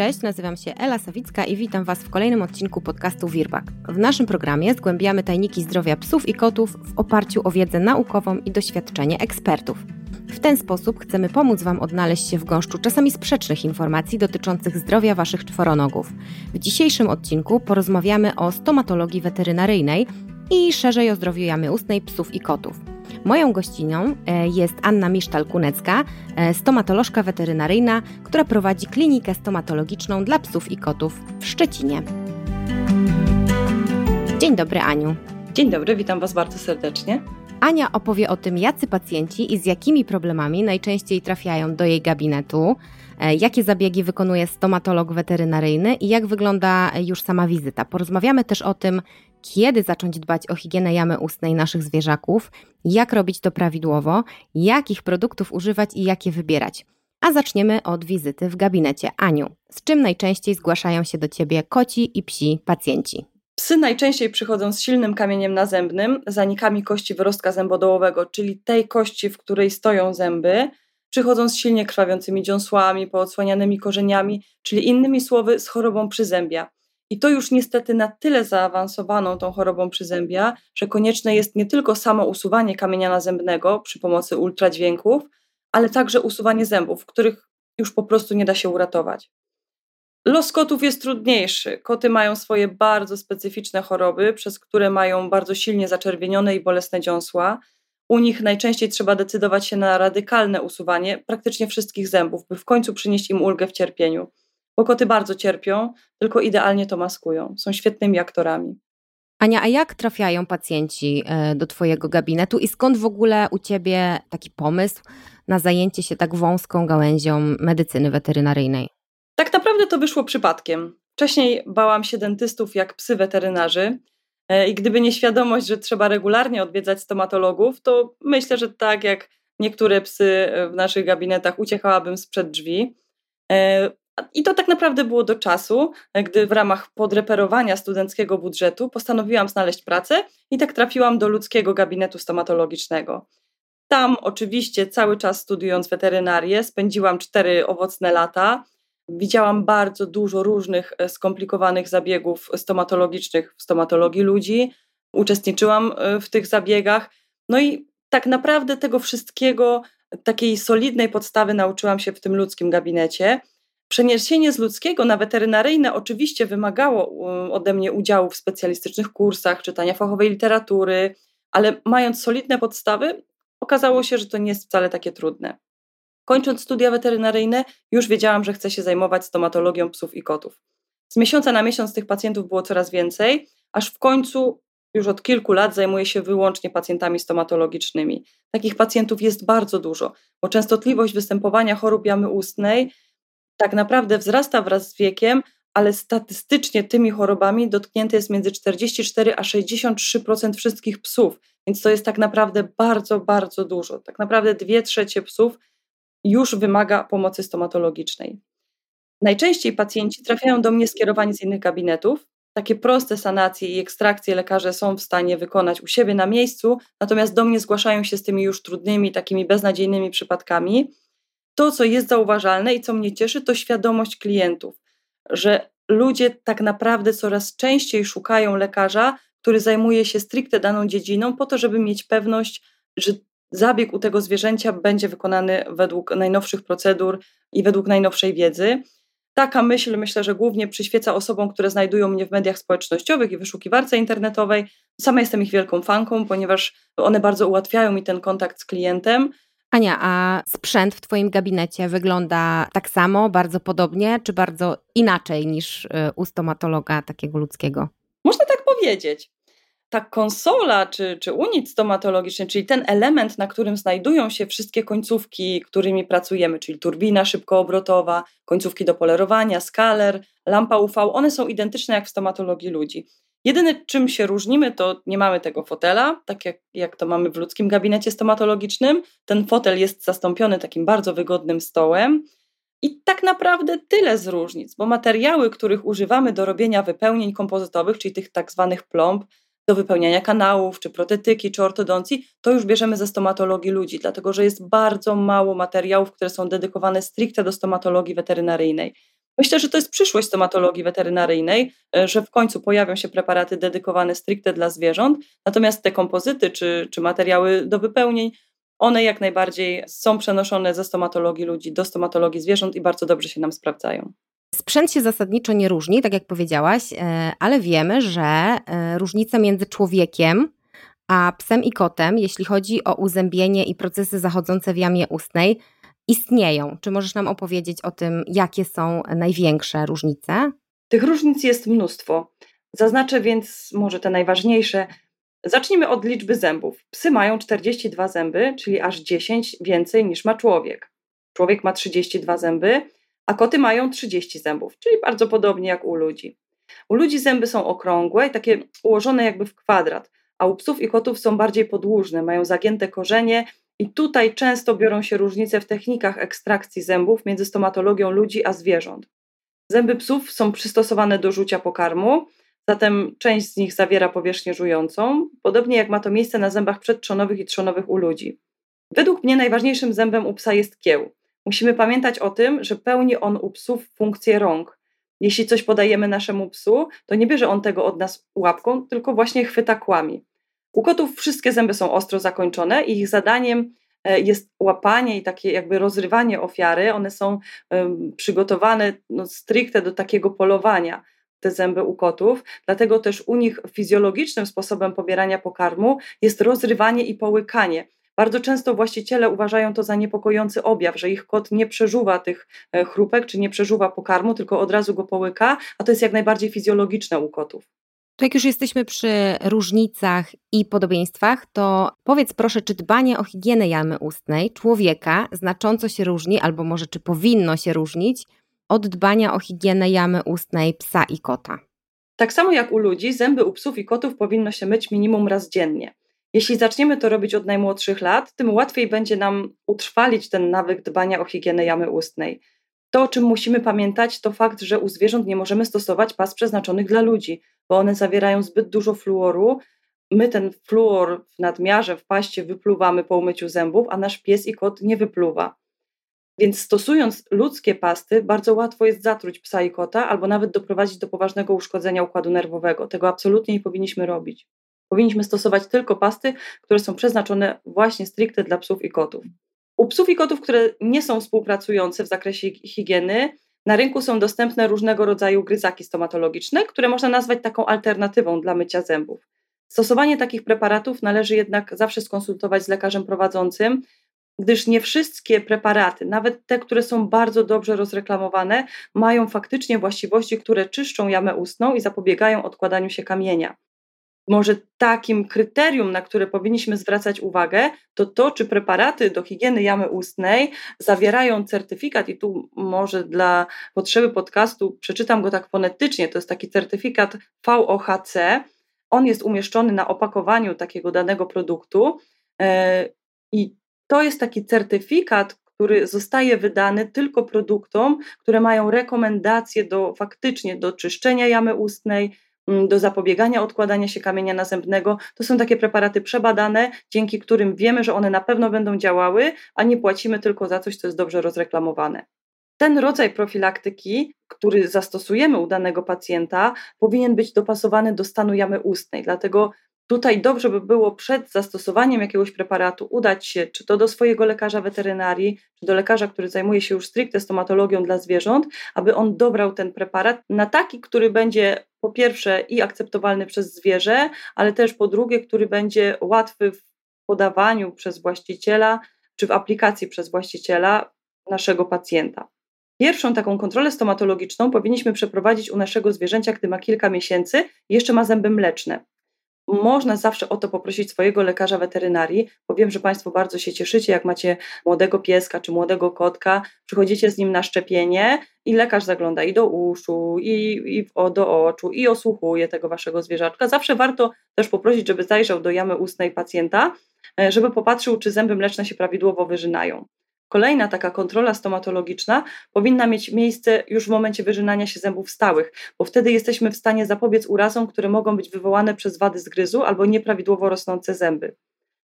cześć, nazywam się Ela Sawicka i witam Was w kolejnym odcinku podcastu Wirbak. W naszym programie zgłębiamy tajniki zdrowia psów i kotów w oparciu o wiedzę naukową i doświadczenie ekspertów. W ten sposób chcemy pomóc Wam odnaleźć się w gąszczu czasami sprzecznych informacji dotyczących zdrowia Waszych czworonogów. W dzisiejszym odcinku porozmawiamy o stomatologii weterynaryjnej i szerzej o zdrowiu jamy ustnej psów i kotów. Moją gościnią e, jest Anna Misztal-Kunecka, e, stomatolożka weterynaryjna, która prowadzi klinikę stomatologiczną dla psów i kotów w Szczecinie. Dzień dobry, Aniu. Dzień dobry, witam Was bardzo serdecznie. Ania opowie o tym, jacy pacjenci i z jakimi problemami najczęściej trafiają do jej gabinetu, e, jakie zabiegi wykonuje stomatolog weterynaryjny i jak wygląda już sama wizyta. Porozmawiamy też o tym, kiedy zacząć dbać o higienę jamy ustnej naszych zwierzaków, jak robić to prawidłowo, jakich produktów używać i jakie wybierać. A zaczniemy od wizyty w gabinecie. Aniu, z czym najczęściej zgłaszają się do Ciebie koci i psi pacjenci? Psy najczęściej przychodzą z silnym kamieniem nazębnym, zanikami kości wyrostka zębodołowego, czyli tej kości, w której stoją zęby, przychodzą z silnie krwawiącymi dziąsłami, poodsłanianymi korzeniami, czyli innymi słowy z chorobą przyzębia. I to już niestety na tyle zaawansowaną tą chorobą przyzębia, że konieczne jest nie tylko samo usuwanie kamienia nazębnego przy pomocy ultradźwięków, ale także usuwanie zębów, których już po prostu nie da się uratować. Los kotów jest trudniejszy. Koty mają swoje bardzo specyficzne choroby, przez które mają bardzo silnie zaczerwienione i bolesne dziąsła. U nich najczęściej trzeba decydować się na radykalne usuwanie praktycznie wszystkich zębów, by w końcu przynieść im ulgę w cierpieniu. Bo koty bardzo cierpią, tylko idealnie to maskują. Są świetnymi aktorami. Ania, a jak trafiają pacjenci e, do Twojego gabinetu i skąd w ogóle u Ciebie taki pomysł na zajęcie się tak wąską gałęzią medycyny weterynaryjnej? Tak naprawdę to wyszło przypadkiem. Wcześniej bałam się dentystów jak psy weterynarzy e, i gdyby nie świadomość, że trzeba regularnie odwiedzać stomatologów, to myślę, że tak jak niektóre psy w naszych gabinetach uciekałabym sprzed drzwi. I to tak naprawdę było do czasu, gdy w ramach podreperowania studenckiego budżetu postanowiłam znaleźć pracę i tak trafiłam do ludzkiego gabinetu stomatologicznego. Tam oczywiście cały czas studiując weterynarię spędziłam cztery owocne lata, Widziałam bardzo dużo różnych e, skomplikowanych zabiegów stomatologicznych w stomatologii ludzi. Uczestniczyłam e, w tych zabiegach. No i tak naprawdę tego wszystkiego, takiej solidnej podstawy nauczyłam się w tym ludzkim gabinecie. Przeniesienie z ludzkiego na weterynaryjne oczywiście wymagało ode mnie udziału w specjalistycznych kursach, czytania fachowej literatury, ale mając solidne podstawy, okazało się, że to nie jest wcale takie trudne. Kończąc studia weterynaryjne, już wiedziałam, że chcę się zajmować stomatologią psów i kotów. Z miesiąca na miesiąc tych pacjentów było coraz więcej, aż w końcu już od kilku lat zajmuję się wyłącznie pacjentami stomatologicznymi. Takich pacjentów jest bardzo dużo, bo częstotliwość występowania chorób jamy ustnej tak naprawdę wzrasta wraz z wiekiem, ale statystycznie tymi chorobami dotknięte jest między 44 a 63% wszystkich psów, więc to jest tak naprawdę bardzo, bardzo dużo. Tak naprawdę dwie trzecie psów już wymaga pomocy stomatologicznej. Najczęściej pacjenci trafiają do mnie skierowani z innych gabinetów. Takie proste sanacje i ekstrakcje lekarze są w stanie wykonać u siebie na miejscu, natomiast do mnie zgłaszają się z tymi już trudnymi, takimi beznadziejnymi przypadkami. To, co jest zauważalne i co mnie cieszy, to świadomość klientów, że ludzie tak naprawdę coraz częściej szukają lekarza, który zajmuje się stricte daną dziedziną, po to, żeby mieć pewność, że zabieg u tego zwierzęcia będzie wykonany według najnowszych procedur i według najnowszej wiedzy. Taka myśl myślę, że głównie przyświeca osobom, które znajdują mnie w mediach społecznościowych i wyszukiwarce internetowej. Sama jestem ich wielką fanką, ponieważ one bardzo ułatwiają mi ten kontakt z klientem. Ania, a sprzęt w Twoim gabinecie wygląda tak samo, bardzo podobnie, czy bardzo inaczej niż y, u stomatologa takiego ludzkiego? Można tak powiedzieć ta konsola czy, czy unit stomatologiczny, czyli ten element, na którym znajdują się wszystkie końcówki, którymi pracujemy, czyli turbina szybkoobrotowa, końcówki do polerowania, skaler, lampa UV, one są identyczne jak w stomatologii ludzi. Jedyne, czym się różnimy, to nie mamy tego fotela, tak jak, jak to mamy w ludzkim gabinecie stomatologicznym. Ten fotel jest zastąpiony takim bardzo wygodnym stołem. I tak naprawdę tyle z różnic, bo materiały, których używamy do robienia wypełnień kompozytowych, czyli tych tak zwanych plomb, do wypełniania kanałów, czy protetyki, czy ortodoncji, to już bierzemy ze stomatologii ludzi, dlatego że jest bardzo mało materiałów, które są dedykowane stricte do stomatologii weterynaryjnej. Myślę, że to jest przyszłość stomatologii weterynaryjnej, e, że w końcu pojawią się preparaty dedykowane stricte dla zwierząt, natomiast te kompozyty czy, czy materiały do wypełnień, one jak najbardziej są przenoszone ze stomatologii ludzi do stomatologii zwierząt i bardzo dobrze się nam sprawdzają. Sprzęt się zasadniczo nie różni, tak jak powiedziałaś, e, ale wiemy, że e, różnice między człowiekiem a psem i kotem, jeśli chodzi o uzębienie i procesy zachodzące w jamie ustnej, istnieją. Czy możesz nam opowiedzieć o tym, jakie są największe różnice? Tych różnic jest mnóstwo. Zaznaczę więc może te najważniejsze. Zacznijmy od liczby zębów. Psy mają 42 zęby, czyli aż 10 więcej niż ma człowiek. Człowiek ma 32 zęby, a koty mają 30 zębów, czyli bardzo podobnie jak u ludzi. U ludzi zęby są okrągłe i takie ułożone jakby w kwadrat, a u psów i kotów są bardziej podłużne, mają zagięte korzenie i tutaj często biorą się różnice w technikach ekstrakcji zębów między stomatologią ludzi a zwierząt. Zęby psów są przystosowane do rzucia pokarmu, zatem część z nich zawiera powierzchnię żującą, podobnie jak ma to miejsce na zębach przedtrzonowych i trzonowych u ludzi. Według mnie najważniejszym zębem u psa jest kieł. Musimy pamiętać o tym, że pełni on u psów funkcję rąk. Jeśli coś podajemy naszemu psu, to nie bierze on tego od nas łapką, tylko właśnie chwyta kłami. U kotów wszystkie zęby są ostro zakończone i ich zadaniem e, jest łapanie i takie jakby rozrywanie ofiary. One są przygotowane no, stricte do takiego polowania, te zęby u kotów. Dlatego też u nich fizjologicznym sposobem pobierania pokarmu jest rozrywanie i połykanie. Bardzo często właściciele uważają to za niepokojący objaw, że ich kot nie przeżuwa tych e, chrupek czy nie przeżuwa pokarmu, tylko od razu go połyka, a to jest jak najbardziej fizjologiczne u kotów. To jak już jesteśmy przy różnicach i podobieństwach, to powiedz proszę, czy dbanie o higienę jamy ustnej człowieka znacząco się różni, albo może czy powinno się różnić od dbania o higienę jamy ustnej psa i kota? Tak samo jak u ludzi, zęby u psów i kotów powinno się myć minimum raz dziennie. Jeśli zaczniemy to robić od najmłodszych lat, tym łatwiej będzie nam utrwalić ten nawyk dbania o higienę jamy ustnej. To, o czym musimy pamiętać, to fakt, że u zwierząt nie możemy stosować pas przeznaczonych dla ludzi, bo one zawierają zbyt dużo fluoru. My ten fluor w nadmiarze w paście wypluwamy po umyciu zębów, a nasz pies i kot nie wypluwa. Więc stosując ludzkie pasty, bardzo łatwo jest zatruć psa i kota, albo nawet doprowadzić do poważnego uszkodzenia układu nerwowego. Tego absolutnie nie powinniśmy robić. Powinniśmy stosować tylko pasty, które są przeznaczone właśnie stricte dla psów i kotów. U psów i kotów, które nie są współpracujące w zakresie higieny, na rynku są dostępne różnego rodzaju gryzaki stomatologiczne, które można nazwać taką alternatywą dla mycia zębów. Stosowanie takich preparatów należy jednak zawsze skonsultować z lekarzem prowadzącym, gdyż nie wszystkie preparaty, nawet te, które są bardzo dobrze rozreklamowane, mają faktycznie właściwości, które czyszczą jamę ustną i zapobiegają odkładaniu się kamienia może takim kryterium, na które powinniśmy zwracać uwagę, to to, czy preparaty do higieny jamy ustnej zawierają certyfikat, i tu może dla potrzeby podcastu przeczytam go tak fonetycznie, to jest taki certyfikat VOHC. On jest umieszczony na opakowaniu takiego danego produktu e, i to jest taki certyfikat, który zostaje wydany tylko produktom, które mają rekomendacje do faktycznie do czyszczenia jamy ustnej, do zapobiegania odkładania się kamienia nazębnego. To są takie preparaty przebadane, dzięki którym wiemy, że one na pewno będą działały, a nie płacimy tylko za coś, co jest dobrze rozreklamowane. Ten rodzaj profilaktyki, który zastosujemy u danego pacjenta, powinien być dopasowany do stanu jamy ustnej. Dlatego Tutaj dobrze by było przed zastosowaniem jakiegoś preparatu udać się czy to do swojego lekarza weterynarii, czy do lekarza, który zajmuje się już stricte stomatologią dla zwierząt, aby on dobrał ten preparat na taki, który będzie po pierwsze i akceptowalny przez zwierzę, ale też po drugie, który będzie łatwy w podawaniu przez właściciela, czy w aplikacji przez właściciela naszego pacjenta. Pierwszą taką kontrolę stomatologiczną powinniśmy przeprowadzić u naszego zwierzęcia, gdy ma kilka miesięcy i jeszcze ma zęby mleczne można zawsze o to poprosić swojego lekarza weterynarii, bo wiem, że Państwo bardzo się cieszycie, jak macie młodego pieska czy młodego kotka, przychodzicie z nim na szczepienie i lekarz zagląda i do uszu, i, i do oczu, i osłuchuje tego Waszego zwierzaczka. Zawsze warto też poprosić, żeby zajrzał do jamy ustnej pacjenta, e, żeby popatrzył, czy zęby mleczne się prawidłowo wyżynają. Kolejna taka kontrola stomatologiczna powinna mieć miejsce już w momencie wyrzynania się zębów stałych, bo wtedy jesteśmy w stanie zapobiec urazom, które mogą być wywołane przez wady zgryzu albo nieprawidłowo rosnące zęby.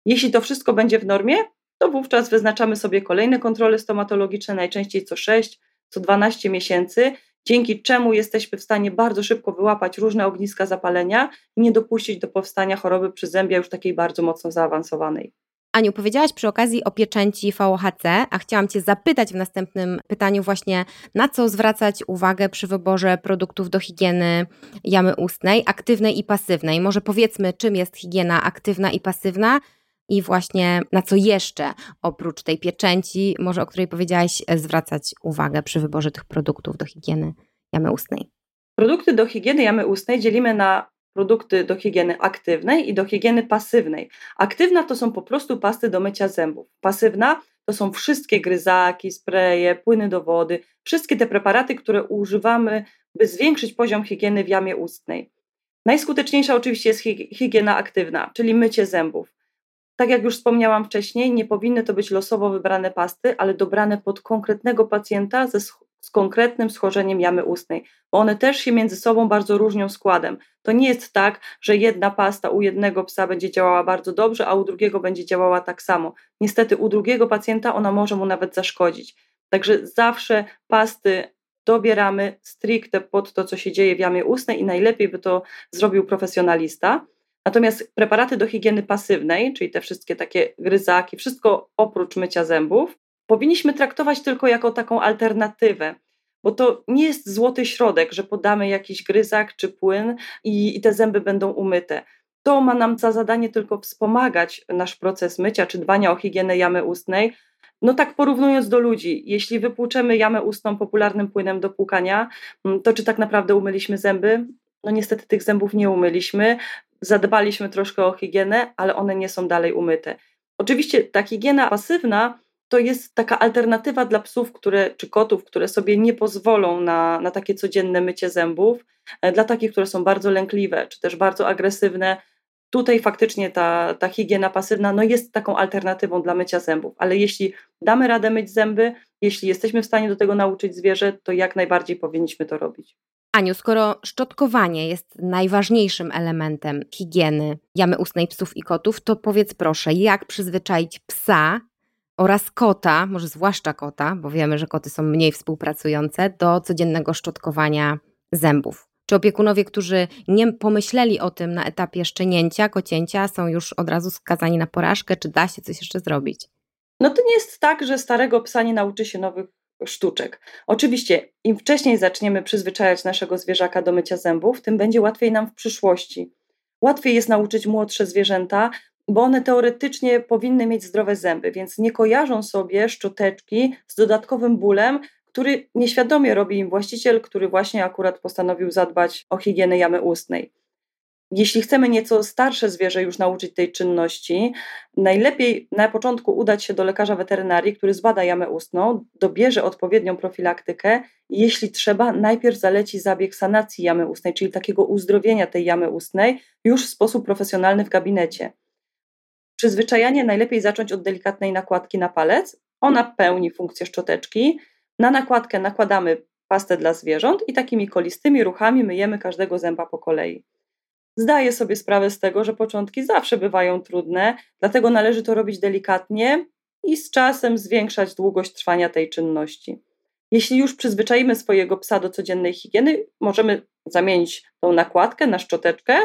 Jeśli to wszystko będzie w normie, to wówczas wyznaczamy sobie kolejne kontrole stomatologiczne, najczęściej co 6, co 12 miesięcy dzięki czemu jesteśmy w stanie bardzo szybko wyłapać różne ogniska zapalenia i nie dopuścić do powstania choroby przyzębia już takiej bardzo mocno zaawansowanej. Aniu, powiedziałaś przy okazji o pieczęci VOHC, a chciałam Cię zapytać w następnym pytaniu właśnie, na co zwracać uwagę przy wyborze produktów do higieny jamy ustnej, aktywnej i pasywnej. Może powiedzmy, czym jest higiena aktywna i pasywna i właśnie na co jeszcze oprócz tej pieczęci, może o której powiedziałaś, zwracać uwagę przy wyborze tych produktów do higieny jamy ustnej. Produkty do higieny jamy ustnej dzielimy na produkty do higieny aktywnej i do higieny pasywnej. Aktywna to są po prostu pasty do mycia zębów. Pasywna to są wszystkie gryzaki, spreje, płyny do wody, wszystkie te preparaty, które używamy, by zwiększyć poziom higieny w jamie ustnej. Najskuteczniejsza oczywiście jest higiena aktywna, czyli mycie zębów. Tak jak już wspomniałam wcześniej, nie powinny to być losowo wybrane pasty, ale dobrane pod konkretnego pacjenta ze z konkretnym schorzeniem jamy ustnej, bo one też się między sobą bardzo różnią składem. To nie jest tak, że jedna pasta u jednego psa będzie działała bardzo dobrze, a u drugiego będzie działała tak samo. Niestety u drugiego pacjenta ona może mu nawet zaszkodzić. Także zawsze pasty dobieramy stricte pod to, co się dzieje w jamie ustnej i najlepiej by to zrobił profesjonalista. Natomiast preparaty do higieny pasywnej, czyli te wszystkie takie gryzaki, wszystko oprócz mycia zębów, powinniśmy traktować tylko jako taką alternatywę, bo to nie jest złoty środek, że podamy jakiś gryzak czy płyn i, i te zęby będą umyte. To ma nam za zadanie tylko wspomagać nasz proces mycia czy dbania o higienę jamy ustnej. No tak porównując do ludzi, jeśli wypłuczemy jamę ustną popularnym płynem do płukania, mm, to czy tak naprawdę umyliśmy zęby? No niestety tych zębów nie umyliśmy, zadbaliśmy troszkę o higienę, ale one nie są dalej umyte. Oczywiście ta higiena pasywna to jest taka alternatywa dla psów, które, czy kotów, które sobie nie pozwolą na, na takie codzienne mycie zębów, e, dla takich, które są bardzo lękliwe, czy też bardzo agresywne. Tutaj faktycznie ta, ta higiena pasywna no jest taką alternatywą dla mycia zębów, ale jeśli damy radę myć zęby, jeśli jesteśmy w stanie do tego nauczyć zwierzę, to jak najbardziej powinniśmy to robić. Aniu, skoro szczotkowanie jest najważniejszym elementem higieny jamy ustnej psów i kotów, to powiedz proszę, jak przyzwyczaić psa oraz kota, może zwłaszcza kota, bo wiemy, że koty są mniej współpracujące, do codziennego szczotkowania zębów. Czy opiekunowie, którzy nie pomyśleli o tym na etapie szczenięcia, kocięcia, są już od razu skazani na porażkę? Czy da się coś jeszcze zrobić? No to nie jest tak, że starego psa nie nauczy się nowych sztuczek. Oczywiście, im wcześniej zaczniemy przyzwyczajać naszego zwierzaka do mycia zębów, tym będzie łatwiej nam w przyszłości. Łatwiej jest nauczyć młodsze zwierzęta, bo one teoretycznie powinny mieć zdrowe zęby, więc nie kojarzą sobie szczoteczki z dodatkowym bólem, który nieświadomie robi im właściciel, który właśnie akurat postanowił zadbać o higienę jamy ustnej. Jeśli chcemy nieco starsze zwierzę już nauczyć tej czynności, najlepiej na początku udać się do lekarza weterynarii, który zbada jamę ustną, dobierze odpowiednią profilaktykę i jeśli trzeba, najpierw zaleci zabieg sanacji jamy ustnej, czyli takiego uzdrowienia tej jamy ustnej już w sposób profesjonalny w gabinecie. Przyzwyczajanie najlepiej zacząć od delikatnej nakładki na palec. Ona pełni funkcję szczoteczki. Na nakładkę nakładamy pastę dla zwierząt i takimi kolistymi ruchami myjemy każdego zęba po kolei. Zdaję sobie sprawę z tego, że początki zawsze bywają trudne, dlatego należy to robić delikatnie i z czasem zwiększać długość trwania tej czynności. Jeśli już przyzwyczaimy swojego psa do codziennej higieny, możemy zamienić tą nakładkę na szczoteczkę,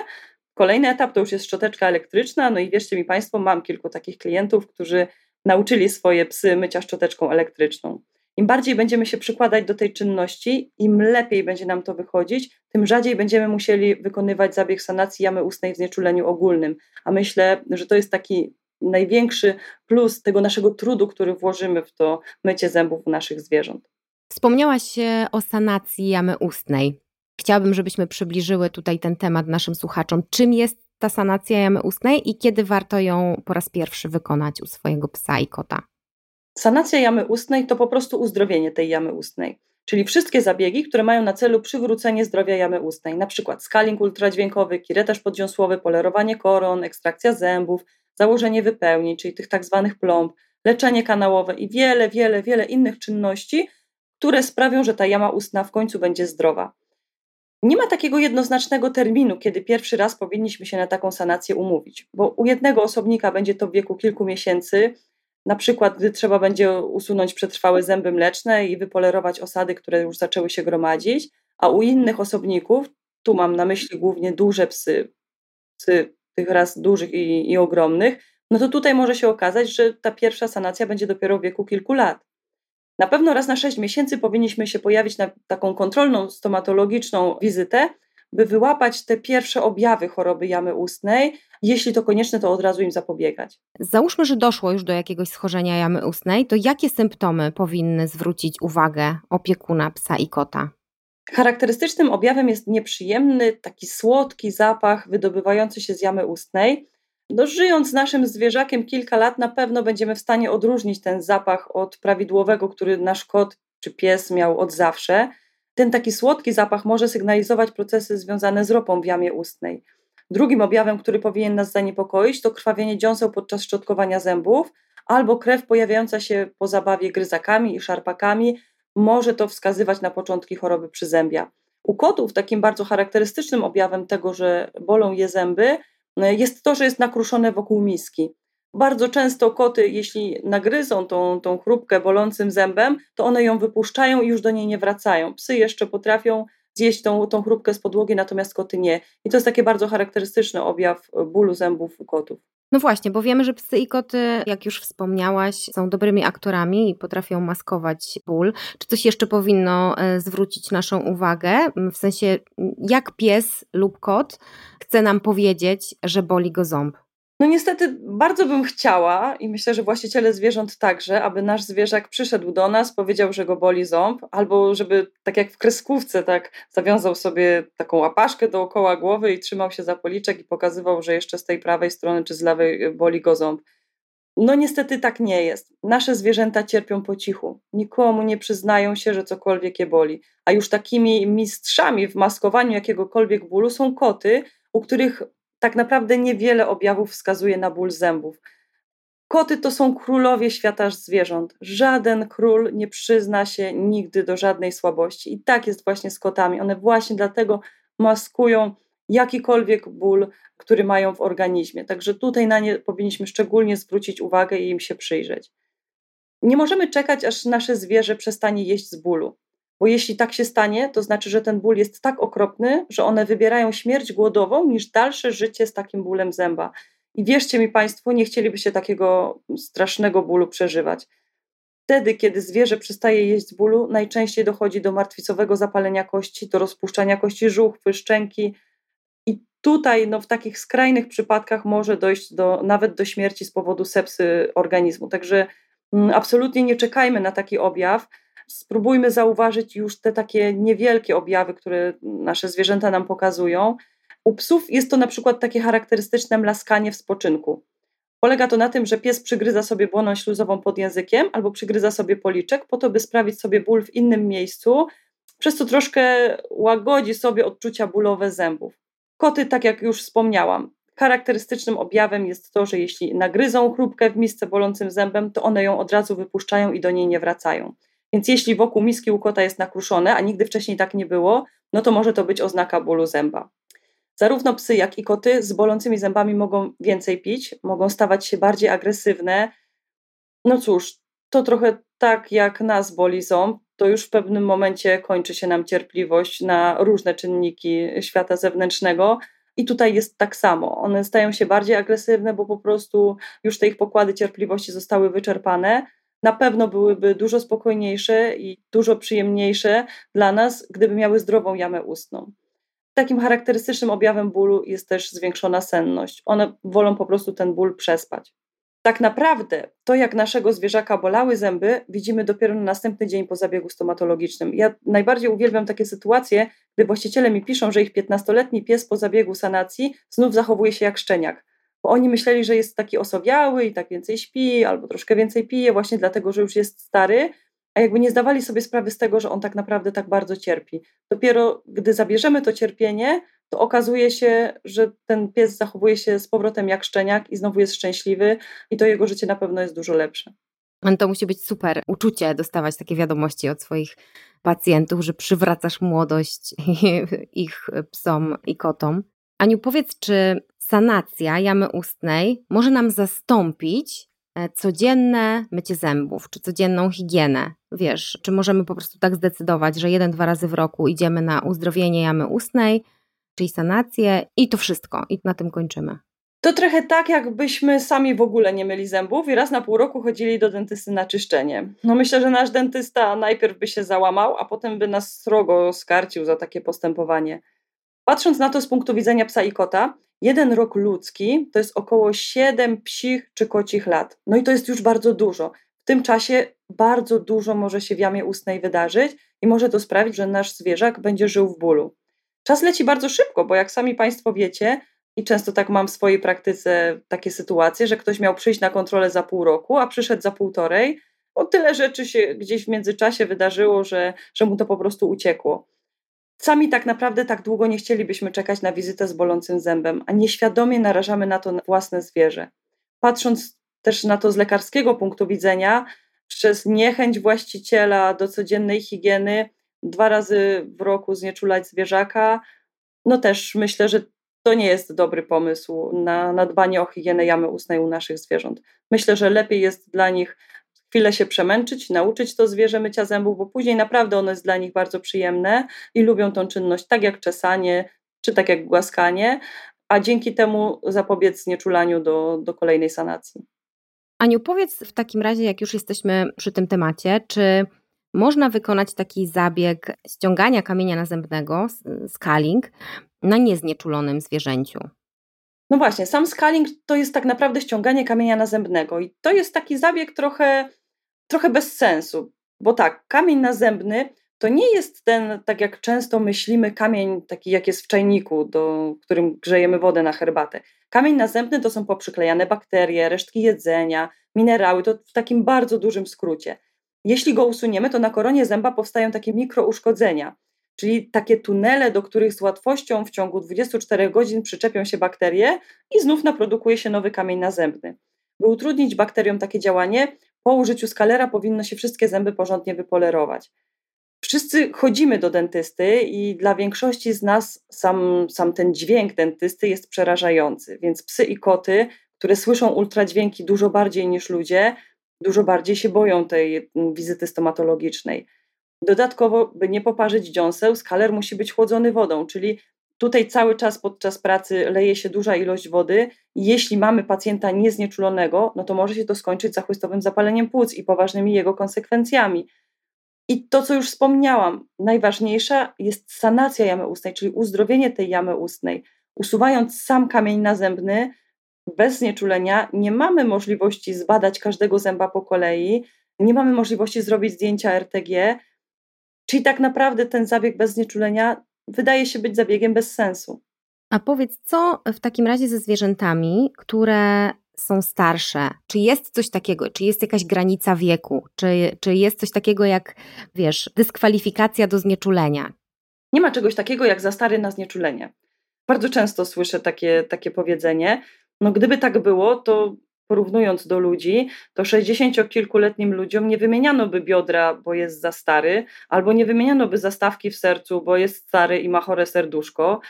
Kolejny etap to już jest szczoteczka elektryczna, no i wierzcie mi Państwo, mam kilku takich klientów, którzy nauczyli swoje psy mycia szczoteczką elektryczną. Im bardziej będziemy się przykładać do tej czynności, im lepiej będzie nam to wychodzić, tym rzadziej będziemy musieli wykonywać zabieg sanacji jamy ustnej w znieczuleniu ogólnym. A myślę, że to jest taki największy plus tego naszego trudu, który włożymy w to mycie zębów u naszych zwierząt. Wspomniałaś o sanacji jamy ustnej. Chciałabym, żebyśmy przybliżyły tutaj ten temat naszym słuchaczom. Czym jest ta sanacja jamy ustnej i kiedy warto ją po raz pierwszy wykonać u swojego psa i kota? Sanacja jamy ustnej to po prostu uzdrowienie tej jamy ustnej, czyli wszystkie zabiegi, które mają na celu przywrócenie zdrowia jamy ustnej, na przykład skaling ultradźwiękowy, kiretarz poddziąsłowy, polerowanie koron, ekstrakcja zębów, założenie wypełnień, czyli tych tak zwanych plomb, leczenie kanałowe i wiele, wiele, wiele innych czynności, które sprawią, że ta jama ustna w końcu będzie zdrowa. Nie ma takiego jednoznacznego terminu, kiedy pierwszy raz powinniśmy się na taką sanację umówić, bo u jednego osobnika będzie to w wieku kilku miesięcy, Na przykład, gdy trzeba będzie usunąć przetrwałe zęby mleczne i wypolerować osady, które już zaczęły się gromadzić, a u innych osobników, tu mam na myśli głównie duże psy, psy tych raz dużych i, i ogromnych, no to tutaj może się okazać, że ta pierwsza sanacja będzie dopiero w wieku kilku lat. Na pewno raz na 6 miesięcy powinniśmy się pojawić na taką kontrolną stomatologiczną wizytę, by wyłapać te pierwsze objawy choroby jamy ustnej. Jeśli to konieczne, to od razu im zapobiegać. Załóżmy, że doszło już do jakiegoś schorzenia jamy ustnej, to jakie symptomy powinny zwrócić uwagę opiekuna psa i kota? Charakterystycznym objawem jest nieprzyjemny, taki słodki zapach wydobywający się z jamy ustnej. No, żyjąc naszym zwierzakiem kilka lat, na pewno będziemy w stanie odróżnić ten zapach od prawidłowego, który nasz kot czy pies miał od zawsze. Ten taki słodki zapach może sygnalizować procesy związane z ropą w jamie ustnej. Drugim objawem, który powinien nas zaniepokoić, to krwawienie dziąseł podczas szczotkowania zębów albo krew pojawiająca się po zabawie gryzakami i szarpakami. Może to wskazywać na początki choroby przyzębia. U kotów takim bardzo charakterystycznym objawem tego, że bolą je zęby, jest to, że jest nakruszone wokół miski. Bardzo często koty, jeśli nagryzą tą, tą chrupkę bolącym zębem, to one ją wypuszczają i już do niej nie wracają. Psy jeszcze potrafią zjeść tą, tą chrupkę z podłogi, natomiast koty nie. I to jest taki bardzo charakterystyczny objaw bólu zębów u kotów. No właśnie, bo wiemy, że psy i koty, jak już wspomniałaś, są dobrymi aktorami i potrafią maskować ból. Czy coś jeszcze powinno e, zwrócić naszą uwagę? W sensie, jak pies lub kot chce nam powiedzieć, że boli go ząb? No niestety bardzo bym chciała i myślę, że właściciele zwierząt także, aby nasz zwierzak przyszedł do nas, powiedział, że go boli ząb, albo żeby tak jak w kreskówce, tak zawiązał sobie taką łapaszkę dookoła głowy i trzymał się za policzek i pokazywał, że jeszcze z tej prawej strony czy z lewej boli go ząb. No niestety tak nie jest. Nasze zwierzęta cierpią po cichu. Nikomu nie przyznają się, że cokolwiek je boli. A już takimi mistrzami w maskowaniu jakiegokolwiek bólu są koty, u których tak naprawdę niewiele objawów wskazuje na ból zębów. Koty to są królowie świata zwierząt. Żaden król nie przyzna się nigdy do żadnej słabości. I tak jest właśnie z kotami. One właśnie dlatego maskują jakikolwiek ból, który mają w organizmie. Także tutaj na nie powinniśmy szczególnie zwrócić uwagę i im się przyjrzeć. Nie możemy czekać, aż nasze zwierzę przestanie jeść z bólu. Bo jeśli tak się stanie, to znaczy, że ten ból jest tak okropny, że one wybierają śmierć głodową niż dalsze życie z takim bólem zęba. I wierzcie mi Państwo, nie chcielibyście takiego strasznego bólu przeżywać. Wtedy, kiedy zwierzę przestaje jeść z bólu, najczęściej dochodzi do martwicowego zapalenia kości, do rozpuszczania kości żuchwy, szczęki. I tutaj no, w takich skrajnych przypadkach może dojść do, nawet do śmierci z powodu sepsy organizmu. Także mm, absolutnie nie czekajmy na taki objaw spróbujmy zauważyć już te takie niewielkie objawy, które nasze zwierzęta nam pokazują. U psów jest to na przykład takie charakterystyczne mlaskanie w spoczynku. Polega to na tym, że pies przygryza sobie błoną śluzową pod językiem albo przygryza sobie policzek po to, by sprawić sobie ból w innym miejscu, przez co troszkę łagodzi sobie odczucia bólowe zębów. Koty, tak jak już wspomniałam, charakterystycznym objawem jest to, że jeśli nagryzą chrupkę w misce bolącym zębem, to one ją od razu wypuszczają i do niej nie wracają. Więc jeśli wokół miski u kota jest nakruszone, a nigdy wcześniej tak nie było, no to może to być oznaka bólu zęba. Zarówno psy, jak i koty z bolącymi zębami mogą więcej pić, mogą stawać się bardziej agresywne. No cóż, to trochę tak jak nas boli ząb, to już w pewnym momencie kończy się nam cierpliwość na różne czynniki świata zewnętrznego. I tutaj jest tak samo. One stają się bardziej agresywne, bo po prostu już te ich pokłady cierpliwości zostały wyczerpane na pewno byłyby dużo spokojniejsze i dużo przyjemniejsze dla nas, gdyby miały zdrową jamę ustną. Takim charakterystycznym objawem bólu jest też zwiększona senność. One wolą po prostu ten ból przespać. Tak naprawdę to, jak naszego zwierzaka bolały zęby, widzimy dopiero na następny dzień po zabiegu stomatologicznym. Ja najbardziej uwielbiam takie sytuacje, gdy właściciele mi piszą, że ich 15-letni pies po zabiegu sanacji znów zachowuje się jak szczeniak bo oni myśleli, że jest taki osobiały i tak więcej śpi, albo troszkę więcej pije, właśnie dlatego, że już jest stary, a jakby nie zdawali sobie sprawy z tego, że on tak naprawdę tak bardzo cierpi. Dopiero gdy zabierzemy to cierpienie, to okazuje się, że ten pies zachowuje się z powrotem jak szczeniak i znowu jest szczęśliwy, i to jego życie na pewno jest dużo lepsze. To musi być super uczucie dostawać takie wiadomości od swoich pacjentów, że przywracasz młodość ich psom i kotom. Aniu, powiedz, czy sanacja jamy ustnej może nam zastąpić e, codzienne mycie zębów, czy codzienną higienę. Wiesz, czy możemy po prostu tak zdecydować, że jeden, dwa razy w roku idziemy na uzdrowienie jamy ustnej, czyli sanację i to wszystko, i na tym kończymy. To trochę tak, jakbyśmy sami w ogóle nie myli zębów i raz na pół roku chodzili do dentysty na czyszczenie. No myślę, że nasz dentysta najpierw by się załamał, a potem by nas srogo skarcił za takie postępowanie. Patrząc na to z punktu widzenia psa i kota, jeden rok ludzki to jest około 7 psich czy kocich lat. No i to jest już bardzo dużo. W tym czasie bardzo dużo może się w jamie ustnej wydarzyć i może to sprawić, że nasz zwierzak będzie żył w bólu. Czas leci bardzo szybko, bo jak sami Państwo wiecie, i często tak mam w swojej praktyce takie sytuacje, że ktoś miał przyjść na kontrolę za pół roku, a przyszedł za półtorej, bo tyle rzeczy się gdzieś w międzyczasie wydarzyło, że, że mu to po prostu uciekło. Sami tak naprawdę tak długo nie chcielibyśmy czekać na wizytę z bolącym zębem, a nieświadomie narażamy na to własne zwierzę. Patrząc też na to z lekarskiego punktu widzenia, przez niechęć właściciela do codziennej higieny, dwa razy w roku znieczulać zwierzaka, no też myślę, że to nie jest dobry pomysł na, na dbanie o higienę jamy ustnej u naszych zwierząt. Myślę, że lepiej jest dla nich chwilę się przemęczyć, nauczyć to zwierzę mycia zębów, bo później naprawdę ono jest dla nich bardzo przyjemne i lubią tą czynność, tak jak czesanie, czy tak jak głaskanie, a dzięki temu zapobiec znieczulaniu do, do kolejnej sanacji. Aniu, powiedz w takim razie, jak już jesteśmy przy tym temacie, czy można wykonać taki zabieg ściągania kamienia nazębnego, scaling, na nieznieczulonym zwierzęciu? No właśnie, sam scaling to jest tak naprawdę ściąganie kamienia nazębnego i to jest taki zabieg trochę, trochę bez sensu, bo tak, kamień nazębny to nie jest ten, tak jak często myślimy, kamień taki jak jest w czajniku, do którym grzejemy wodę na herbatę. Kamień nazębny to są poprzyklejane bakterie, resztki jedzenia, minerały, to w takim bardzo dużym skrócie. Jeśli go usuniemy, to na koronie zęba powstają takie mikrouszkodzenia, czyli takie tunele, do których z łatwością w ciągu 24 godzin przyczepią się bakterie i znów naprodukuje się nowy kamień nazębny. By utrudnić bakteriom takie działanie, po użyciu skalera powinno się wszystkie zęby porządnie wypolerować. Wszyscy chodzimy do dentysty i dla większości z nas sam, sam ten dźwięk dentysty jest przerażający, więc psy i koty, które słyszą ultradźwięki dużo bardziej niż ludzie, dużo bardziej się boją tej mm, wizyty stomatologicznej. Dodatkowo, by nie poparzyć dziąseł, skaler musi być chłodzony wodą, czyli tutaj cały czas podczas pracy leje się duża ilość wody. Jeśli mamy pacjenta nieznieczulonego, no to może się to skończyć zachłystowym zapaleniem płuc i poważnymi jego konsekwencjami. I to, co już wspomniałam, najważniejsza jest sanacja jamy ustnej, czyli uzdrowienie tej jamy ustnej. Usuwając sam kamień nazębny, bez znieczulenia nie mamy możliwości zbadać każdego zęba po kolei, nie mamy możliwości zrobić zdjęcia RTG, czyli tak naprawdę ten zabieg bez znieczulenia wydaje się być zabiegiem bez sensu. A powiedz, co w takim razie ze zwierzętami, które są starsze? Czy jest coś takiego, czy jest jakaś granica wieku? Czy, czy jest coś takiego jak, wiesz, dyskwalifikacja do znieczulenia? Nie ma czegoś takiego jak za stary na znieczulenie. Bardzo często słyszę takie, takie powiedzenie. No gdyby tak było, to porównując do ludzi, to 60-kilkuletnim ludziom nie wymieniano by biodra, bo jest za stary, albo nie wymieniano by zastawki w sercu, bo jest stary i ma chore serduszko.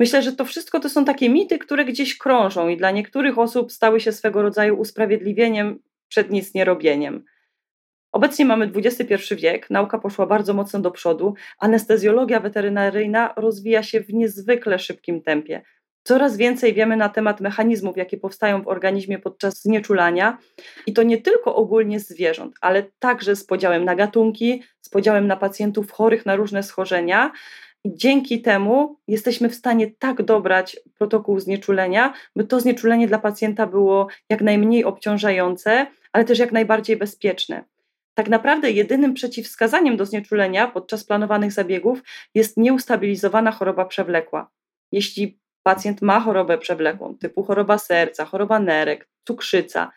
Myślę, że to wszystko to są takie mity, które gdzieś krążą i dla niektórych osób stały się swego rodzaju usprawiedliwieniem przed nic nie robieniem. Obecnie mamy XXI wiek, nauka poszła bardzo mocno do przodu, anestezjologia weterynaryjna rozwija się w niezwykle szybkim tempie. Coraz więcej wiemy na temat mechanizmów, jakie powstają w organizmie podczas znieczulania i to nie tylko ogólnie zwierząt, ale także z podziałem na gatunki, z podziałem na pacjentów chorych na różne schorzenia. I dzięki temu jesteśmy w stanie tak dobrać protokół znieczulenia, by to znieczulenie dla pacjenta było jak najmniej obciążające, ale też jak najbardziej bezpieczne. Tak naprawdę jedynym przeciwwskazaniem do znieczulenia podczas planowanych zabiegów jest nieustabilizowana choroba przewlekła. Jeśli pacjent ma chorobę przewlekłą, typu choroba serca, choroba nerek, cukrzyca,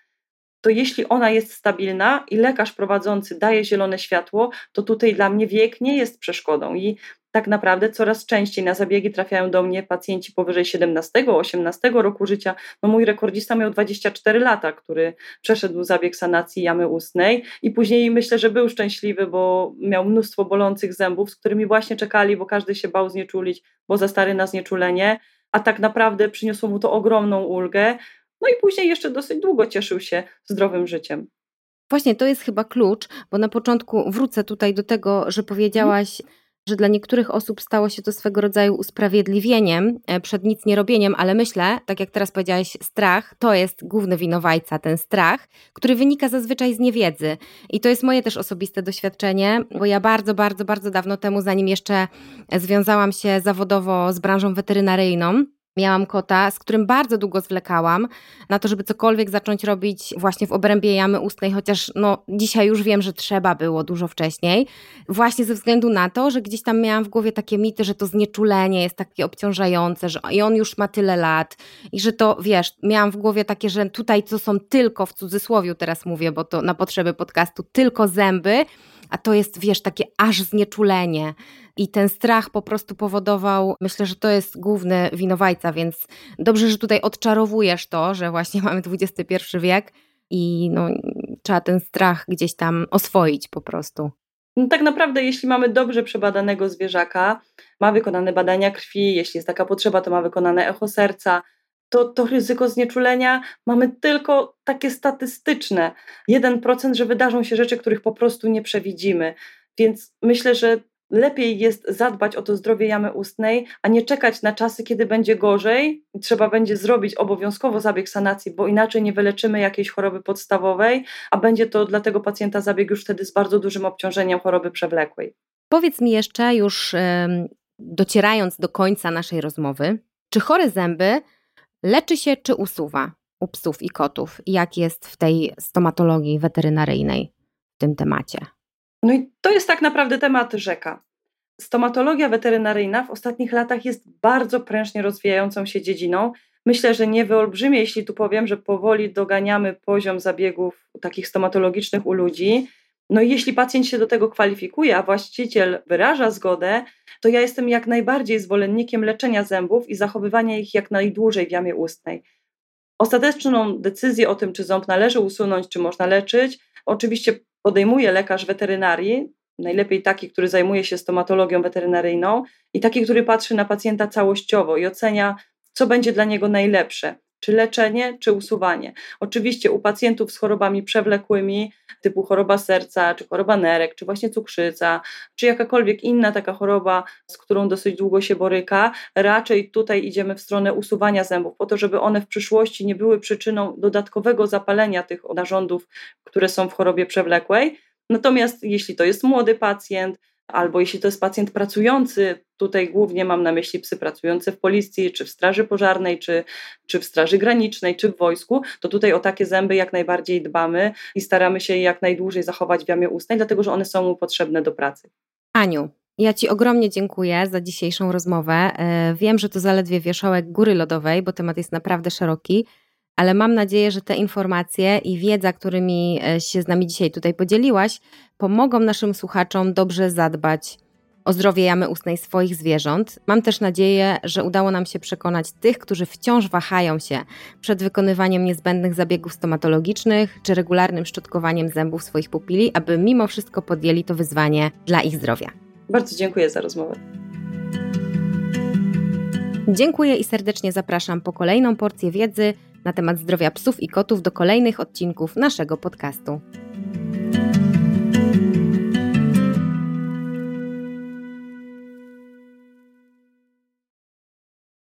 to jeśli ona jest stabilna i lekarz prowadzący daje zielone światło, to tutaj dla mnie wiek nie jest przeszkodą i tak naprawdę coraz częściej na zabiegi trafiają do mnie pacjenci powyżej 17-18 roku życia. No mój rekordzista miał 24 lata, który przeszedł zabieg sanacji jamy ustnej i później myślę, że był szczęśliwy, bo miał mnóstwo bolących zębów, z którymi właśnie czekali, bo każdy się bał znieczulić, bo za stary na znieczulenie a tak naprawdę przyniosło mu to ogromną ulgę. no i później jeszcze dosyć długo cieszył się zdrowym życiem. Właśnie to jest chyba klucz, bo na początku wrócę tutaj do tego, że powiedziałaś, że dla niektórych osób stało się to swego rodzaju usprawiedliwieniem e, przed nic nie robieniem, ale myślę, tak jak teraz powiedziałaś, strach to jest główny winowajca, ten strach, który wynika zazwyczaj z niewiedzy. I to jest moje też osobiste doświadczenie, bo ja bardzo, bardzo, bardzo dawno temu, zanim jeszcze związałam się zawodowo z branżą weterynaryjną, Miałam kota, z którym bardzo długo zwlekałam na to, żeby cokolwiek zacząć robić właśnie w obrębie jamy ustnej, chociaż no, dzisiaj już wiem, że trzeba było dużo wcześniej. Właśnie ze względu na to, że gdzieś tam miałam w głowie takie mity, że to znieczulenie jest takie obciążające, że i on już ma tyle lat i że to, wiesz, miałam w głowie takie, że tutaj to są tylko, w cudzysłowie teraz mówię, bo to na potrzeby podcastu, tylko zęby, a to jest, wiesz, takie aż znieczulenie. I ten strach po prostu powodował, myślę, że to jest główny winowajca, więc dobrze, że tutaj odczarowujesz to, że właśnie mamy XXI wiek i no, trzeba ten strach gdzieś tam oswoić po prostu. No tak naprawdę, jeśli mamy dobrze przebadanego zwierzaka, ma wykonane badania krwi, jeśli jest taka potrzeba, to ma wykonane echo serca, to, to ryzyko znieczulenia mamy tylko takie statystyczne. 1%, że wydarzą się rzeczy, których po prostu nie przewidzimy. Więc myślę, że lepiej jest zadbać o to zdrowie jamy ustnej, a nie czekać na czasy, kiedy będzie gorzej i trzeba będzie zrobić obowiązkowo zabieg sanacji, bo inaczej nie wyleczymy jakiejś choroby podstawowej, a będzie to dla tego pacjenta zabieg już wtedy z bardzo dużym obciążeniem choroby przewlekłej. Powiedz mi jeszcze, już docierając do końca naszej rozmowy, czy chore zęby leczy się czy usuwa u psów i kotów? Jak jest w tej stomatologii weterynaryjnej w tym temacie? No i to jest tak naprawdę temat rzeka. Stomatologia weterynaryjna w ostatnich latach jest bardzo prężnie rozwijającą się dziedziną. Myślę, że nie wyolbrzymie, jeśli tu powiem, że powoli doganiamy poziom zabiegów takich stomatologicznych u ludzi. No i jeśli pacjent się do tego kwalifikuje, a właściciel wyraża zgodę, to ja jestem jak najbardziej zwolennikiem leczenia zębów i zachowywania ich jak najdłużej w jamie ustnej. Ostateczną decyzję o tym, czy ząb należy usunąć, czy można leczyć, oczywiście podejmuje lekarz weterynarii, najlepiej taki, który zajmuje się stomatologią weterynaryjną i taki, który patrzy na pacjenta całościowo i ocenia, co będzie dla niego najlepsze czy leczenie, czy usuwanie. Oczywiście u pacjentów z chorobami przewlekłymi, typu choroba serca, czy choroba nerek, czy właśnie cukrzyca, czy jakakolwiek inna taka choroba, z którą dosyć długo się boryka, raczej tutaj idziemy w stronę usuwania zębów, po to, żeby one w przyszłości nie były przyczyną dodatkowego zapalenia tych narządów, które są w chorobie przewlekłej. Natomiast jeśli to jest młody pacjent, albo jeśli to jest pacjent pracujący, tutaj głównie mam na myśli psy pracujące w policji, czy w straży pożarnej, czy, czy w straży granicznej, czy w wojsku, to tutaj o takie zęby jak najbardziej dbamy i staramy się je jak najdłużej zachować w jamie ustnej, dlatego że one są mu potrzebne do pracy. Aniu, ja Ci ogromnie dziękuję za dzisiejszą rozmowę. E, wiem, że to zaledwie wierzchołek góry lodowej, bo temat jest naprawdę szeroki ale mam nadzieję, że te informacje i wiedza, którymi e, się z nami dzisiaj tutaj podzieliłaś, pomogą naszym słuchaczom dobrze zadbać o zdrowie jamy ustnej swoich zwierząt. Mam też nadzieję, że udało nam się przekonać tych, którzy wciąż wahają się przed wykonywaniem niezbędnych zabiegów stomatologicznych czy regularnym szczotkowaniem zębów swoich pupili, aby mimo wszystko podjęli to wyzwanie dla ich zdrowia. Bardzo dziękuję za rozmowę. Dziękuję i serdecznie zapraszam po kolejną porcję wiedzy na temat zdrowia psów i kotów do kolejnych odcinków naszego podcastu.